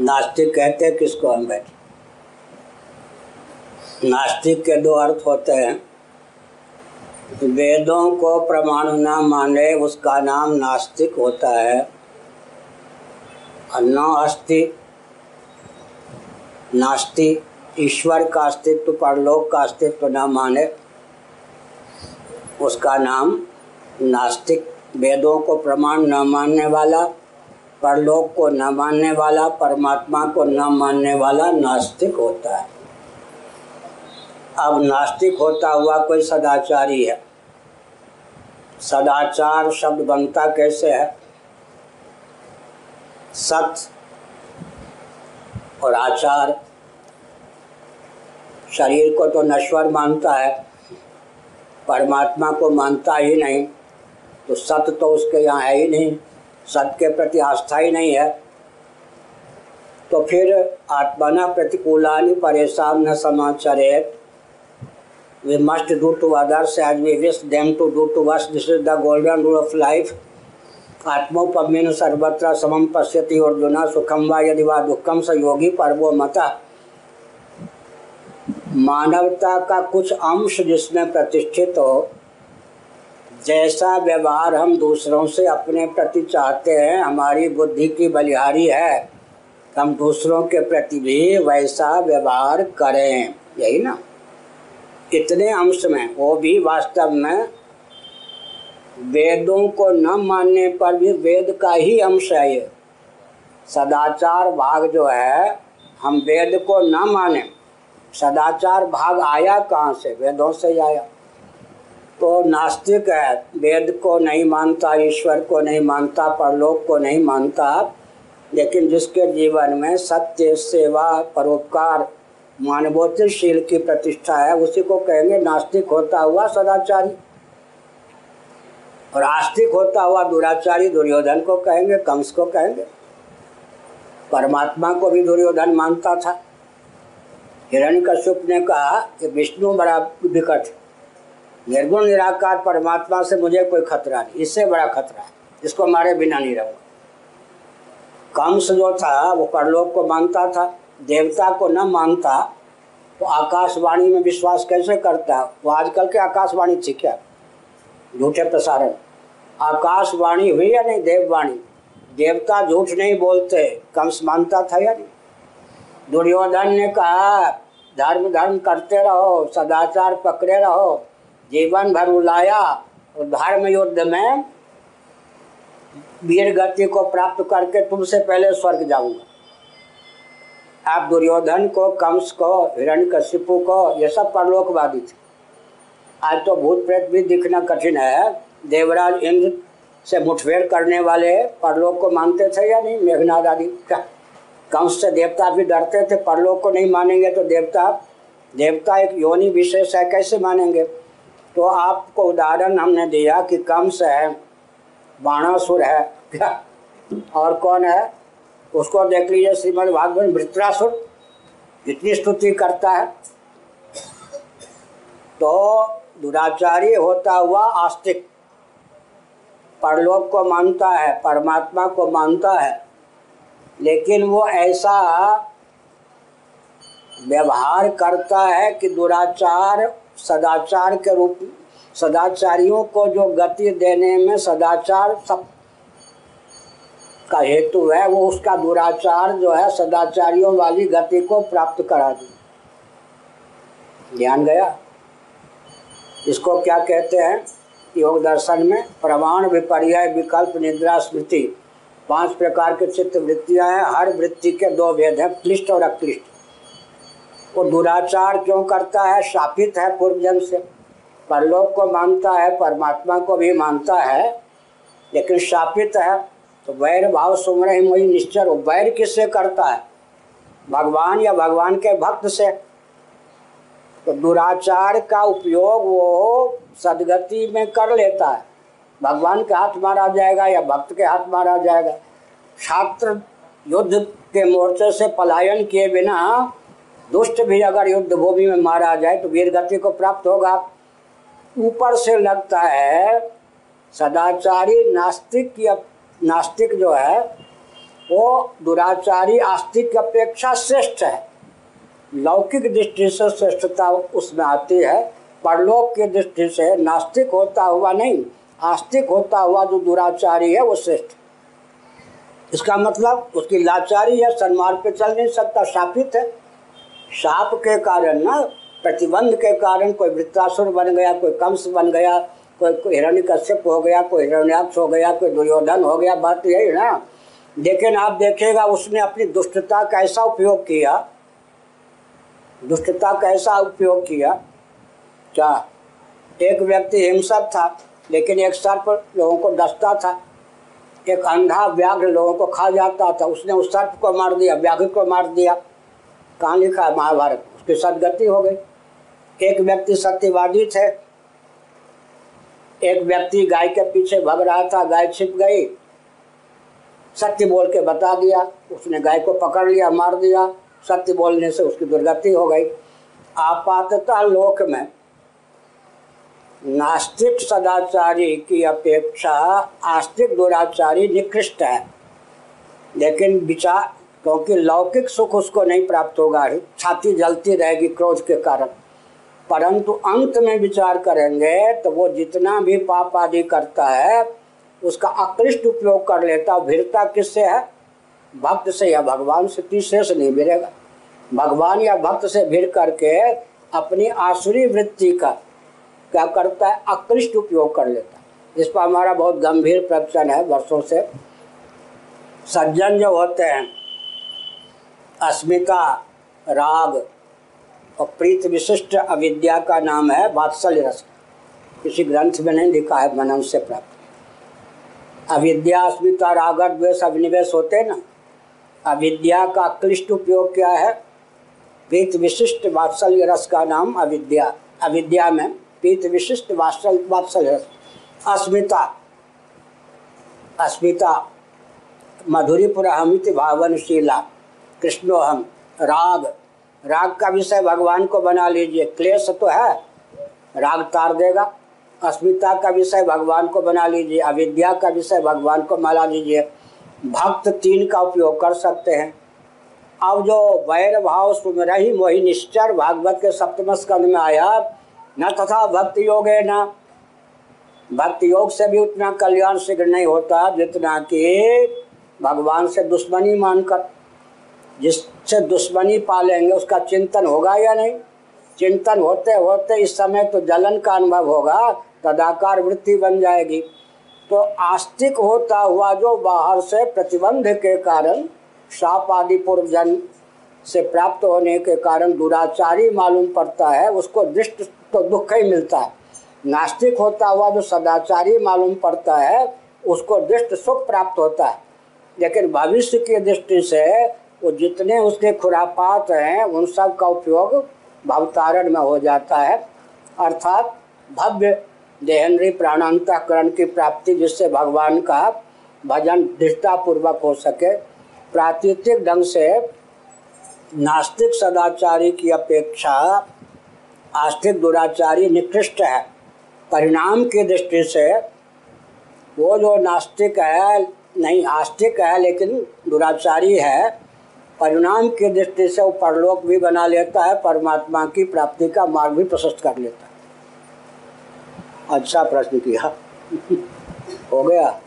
नास्तिक कहते हैं किसको हम बैठे? नास्तिक के दो अर्थ होते हैं। वेदों को प्रमाण न माने उसका नाम नास्तिक होता है। न अस्थि नास्ति, ईश्वर का अस्तित्व, परलोक का अस्तित्व न माने उसका नाम नास्तिक। वेदों को प्रमाण न मानने वाला परलोक को न मानने वाला, परमात्मा को न मानने वाला नास्तिक होता है। अब नास्तिक होता हुआ कोई सदाचारी है? सदाचार शब्द बनता कैसे है? सत और आचार शरीर को तो नश्वर मानता है, परमात्मा को मानता ही नहीं तो सत्य तो उसके यहाँ है ही नहीं। सत्य के प्रति आस्था ही नहीं है। तो फिर आत्मना प्रतिकूलानि परेशान न समाचरे we must do to others as we wish them to do to us this is the golden rule of life आत्मोपमेन सर्वत्र समम पश्यति अर्जुना सुखम व यदि वा दुखम स योगी पर्वो मता। मानवता का कुछ अंश जिसमें प्रतिष्ठित हो जैसा व्यवहार हम दूसरों से अपने प्रति चाहते हैं, हमारी बुद्धि की बलिहारी है। हम दूसरों के प्रति भी वैसा व्यवहार करें, यही ना? इतने अंश में, वो भी वास्तव में वेदों को न मानने पर भी वेद का ही अंश है ये। सदाचार भाग जो है, हम वेद को न माने। सदाचार भाग आया कहाँ से? वेदों से आया। तो नास्तिक है। वेद को नहीं मानता, ईश्वर को नहीं मानता, परलोक को नहीं मानता। लेकिन जिसके जीवन में सत्य, सेवा, परोपकार मानवोचित की प्रतिष्ठा है, उसी को कहेंगे नास्तिक होता हुआ सदाचारी। और आस्तिक होता हुआ दुराचारी दुर्योधन को कहेंगे, कंस को कहेंगे। परमात्मा को भी दुर्योधन मानता था। हिरण्य कश्यप ने कहा कि विष्णु बड़ा विकट है। निर्गुण, निराकार परमात्मा से मुझे कोई खतरा नहीं, इससे बड़ा खतरा है जिसको मारे बिना नहीं रहूँगा। कंस जो था, वो परलोक को मानता था, देवता को न मानता तो आकाशवाणी में विश्वास कैसे करता? वो आजकल के आकाशवाणी थी क्या? झूठे प्रसारण। आकाशवाणी हुई या नहीं? देववाणी। देवता झूठ नहीं बोलते, कंस मानता था या नहीं? दुर्योधन ने कहा धर्म धर्म करते रहो, सदाचार पकड़े रहो जीवन भर उलाया और धर्म युद्ध में वीर गति को प्राप्त करके तुमसे पहले स्वर्ग जाऊँगा। आप दुर्योधन को, कंस को, हिरण हिरण्यकशिपु को, ये सब परलोकवादी थे। आज तो भूत प्रेत भी दिखना कठिन है। देवराज इंद्र से मुठभेड़ करने वाले परलोक को मानते थे या नहीं? मेघनाथ आदि। कंस से देवता भी डरते थे, परलोक को नहीं मानेंगे तो देवता देवता एक योनि विशेष है, कैसे मानेंगे? तो आपको उदाहरण हमने दिया कि कंस है बाणासुर है। क्या और कौन है? उसको देख लीजिए श्रीमद भागवत वृत्रासुर। कितनी स्तुति करता है। तो दुराचारी होता हुआ आस्तिक। परलोक को मानता है, परमात्मा को मानता है। लेकिन वो ऐसा व्यवहार करता है कि दुराचार सदाचार के रूप सदाचारियों को जो गति देने में सदाचार सब का हेतु है, वो उसका दुराचार जो है सदाचारियों वाली गति को प्राप्त करा दी। ध्यान गया? इसको क्या कहते हैं? योग दर्शन में प्रमाण विपर्य विकल्प निद्रा स्मृति। पाँच प्रकार के चित्त वृत्तियाँ हैं, हर वृत्ति के दो भेद हैं, क्लिष्ट और अक्लिष्ट। वो दुराचार क्यों करता है? शापित है पूर्व जन्म से। परलोक को मानता है, परमात्मा को भी मानता है, लेकिन शापित है। तो वैर भाव सुमर ही निश्चर वैर किससे करता है? भगवान या भगवान के भक्त से? तो दुराचार का उपयोग वो सदगति में कर लेता है। भगवान के हाथ मारा जाएगा या भक्त के हाथ मारा जाएगा? छात्र युद्ध के मोर्चे से पलायन किए बिना दुष्ट भी अगर युद्ध भूमि में मारा जाए तो वीर गति को प्राप्त होगा। ऊपर से लगता है, सदाचारी नास्तिक या नास्तिक जो है, वो दुराचारी आस्तिक की अपेक्षा श्रेष्ठ है। लौकिक दृष्टि से श्रेष्ठता उसमें आती है, परलोक की दृष्टि से नास्तिक होता हुआ नहीं, आस्तिक होता हुआ जो दुराचारी है, वो श्रेष्ठ। इसका मतलब उसकी लाचारी है सन्मार्ग पे चल नहीं सकता, शापित है। शाप के कारण ना, प्रतिबंध के कारण कोई वृत्तासुर बन गया, कोई कंस बन गया, कोई कोई हिरण्य कश्यप हो गया, कोई हिरण्याक्ष हो गया, कोई दुर्योधन हो गया, बात यही ना। लेकिन आप देखेगा उसने अपनी दुष्टता का ऐसा उपयोग किया, दुष्टता का ऐसा उपयोग किया, क्या? एक व्यक्ति हिंसक था, लेकिन एक सर्प लोगों को डसता था, एक अंधा, व्याघ्र लोगों को खा जाता था, उसने उस सर्प को मार दिया, व्याघ्र को मार दिया। कहाँ लिखा है महाभारत? उसकी सदगति हो गई। एक व्यक्ति सत्यवादी थे एक व्यक्ति गाय के पीछे भग रहा था, गाय छिप गई। सत्य बोल के बता दिया। उसने गाय को पकड़ लिया, मार दिया। सत्य बोलने से उसकी दुर्गति हो गई। आपातता लोक में नास्तिक सदाचारी की अपेक्षा आस्तिक दुराचारी निकृष्ट है। लेकिन विचार क्योंकि लौकिक सुख उसको नहीं प्राप्त होगा ही छाती जलती रहेगी क्रोध के कारण। परंतु अंत में विचार करेंगे तो वो जितना भी पाप आदि करता है, उसका अकृष्ट उपयोग कर लेता भिड़ता किससे है? भक्त से, या भगवान से, तीसरे से नहीं भिड़ेगा भगवान या भक्त से भिड़ करके अपनी आसुरी वृत्ति का क्या करता है? अकृष्ट उपयोग कर लेता। इस पर हमारा बहुत गंभीर प्रवचन है, वर्षों से। सज्जन जो होते हैं अस्मिता, राग और प्रीत विशिष्ट अविद्या का नाम है वात्सल्य रस। किसी ग्रंथ में नहीं लिखा है, मनन से प्राप्त। अविद्या, अस्मिता, राग द्वेष अभिनिवेश होते ना। अविद्या का क्लिष्ट उपयोग क्या है? प्रीत विशिष्ट वात्सल्य रस का नाम अविद्या। अविद्या में प्रीत विशिष्ट वात्सल, वात्सल्य रस। अस्मिता। अस्मिता मधुरीपुर अमित भावनशीला। कृष्णो हम, राग। राग का विषय भगवान को बना लीजिए। क्लेश तो है, राग तार देगा। अस्मिता का विषय भगवान को बना लीजिए। अविद्या का विषय भगवान को माला लीजिए। भक्त तीन का उपयोग कर सकते हैं। अब जो वैर भाव सुमरा ही मोहि निश्चर भागवत के सप्तम स्कंद में आया, न तथा भक्त योग है न। भक्त योग से भी उतना कल्याण शीघ्र नहीं होता, जितना कि भगवान से दुश्मनी मानकर। जिससे दुश्मनी पालेंगे, उसका चिंतन होगा या नहीं? चिंतन होते होते इस समय तो जलन का अनुभव होगा, तदाकार वृत्ति बन जाएगी। तो आस्तिक होता हुआ जो बाहर से प्रतिबंध के कारण साप आदि पूर्व जन्म से प्राप्त होने के कारण दुराचारी मालूम पड़ता है, उसको दृष्ट तो दुख ही मिलता है। नास्तिक होता हुआ जो सदाचारी मालूम पड़ता है, उसको दृष्ट सुख प्राप्त होता है। लेकिन भविष्य की दृष्टि से वो जितने उसके खुरापात हैं, उन सब का उपयोग भवतारण में हो जाता है। अर्थात भव्य देहेंद्री प्राणांतकरण की प्राप्ति जिससे भगवान का भजन दृष्टापूर्वक हो सके प्राकृतिक ढंग से नास्तिक सदाचारी की अपेक्षा आस्तिक दुराचारी निकृष्ट है। परिणाम की दृष्टि से वो जो नास्तिक है, नहीं आस्तिक है, लेकिन दुराचारी है परिणाम के दृष्टि से वो परलोक भी बना लेता है, परमात्मा की प्राप्ति का मार्ग भी प्रशस्त कर लेता है। अच्छा प्रश्न किया। हो गया?